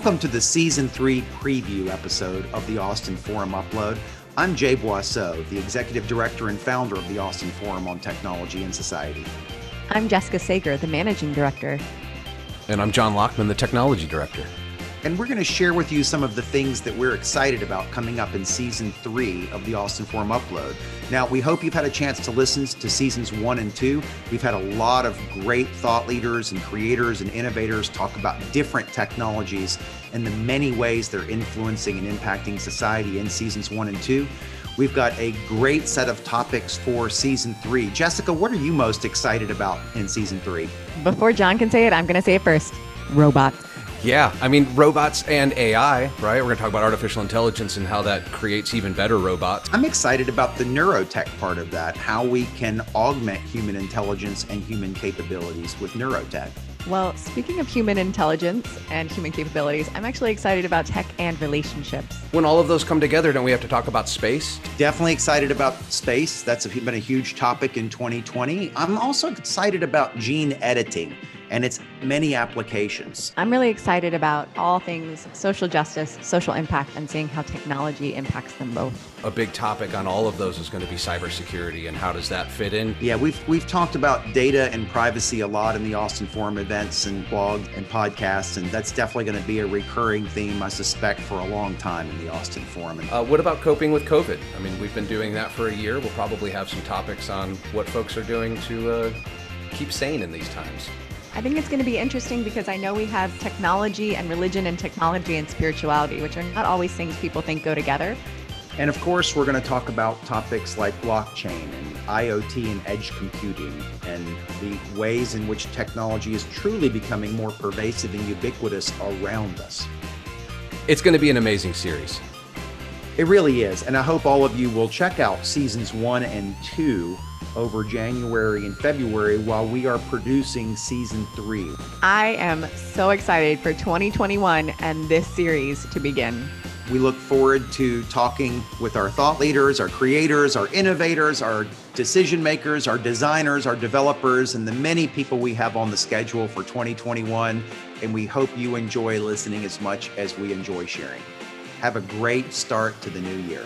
Welcome to the season three preview episode of the Austin Forum Upload. I'm Jay Boisseau, the executive director and founder of the Austin Forum on Technology and Society. I'm Jessica Sager, the managing director. And I'm John Lockman, the technology director and we're going to share with you some of the things that we're excited about coming up in season three of the Austin Forum Upload. Now, we hope you've had a chance to listen to seasons one and two. We've had a lot of great thought leaders and creators and innovators talk about different technologies and the many ways they're influencing and impacting society in seasons one and two. We've got a great set of topics for season three. Jessica, what are you most excited about in season three? Before John can say it, I'm going to say it first robots. Yeah, I mean, robots and AI, right? We're going to talk about artificial intelligence and how that creates even better robots. I'm excited about the neurotech part of that, how we can augment human intelligence and human capabilities with neurotech. Well, speaking of human intelligence and human capabilities, I'm actually excited about tech and relationships. When all of those come together, don't we have to talk about space? Definitely excited about space. That's been a huge topic in 2020. I'm also excited about gene editing and its many applications. I'm really excited about all things social justice, social impact, and seeing how technology impacts them both. A big topic on all of those is going to be cybersecurity and how does that fit in? Yeah, we've we've talked about data and privacy a lot in the Austin Forum events and blogs and podcasts, and that's definitely going to be a recurring theme, I suspect, for a long time in the Austin Forum. Uh, what about coping with COVID? I mean, we've been doing that for a year. We'll probably have some topics on what folks are doing to uh, keep sane in these times. I think it's going to be interesting because I know we have technology and religion and technology and spirituality, which are not always things people think go together. And of course, we're going to talk about topics like blockchain and IoT and edge computing and the ways in which technology is truly becoming more pervasive and ubiquitous around us. It's going to be an amazing series. It really is. And I hope all of you will check out seasons one and two over January and February while we are producing season three. I am so excited for 2021 and this series to begin. We look forward to talking with our thought leaders, our creators, our innovators, our decision makers, our designers, our developers, and the many people we have on the schedule for 2021. And we hope you enjoy listening as much as we enjoy sharing. Have a great start to the new year.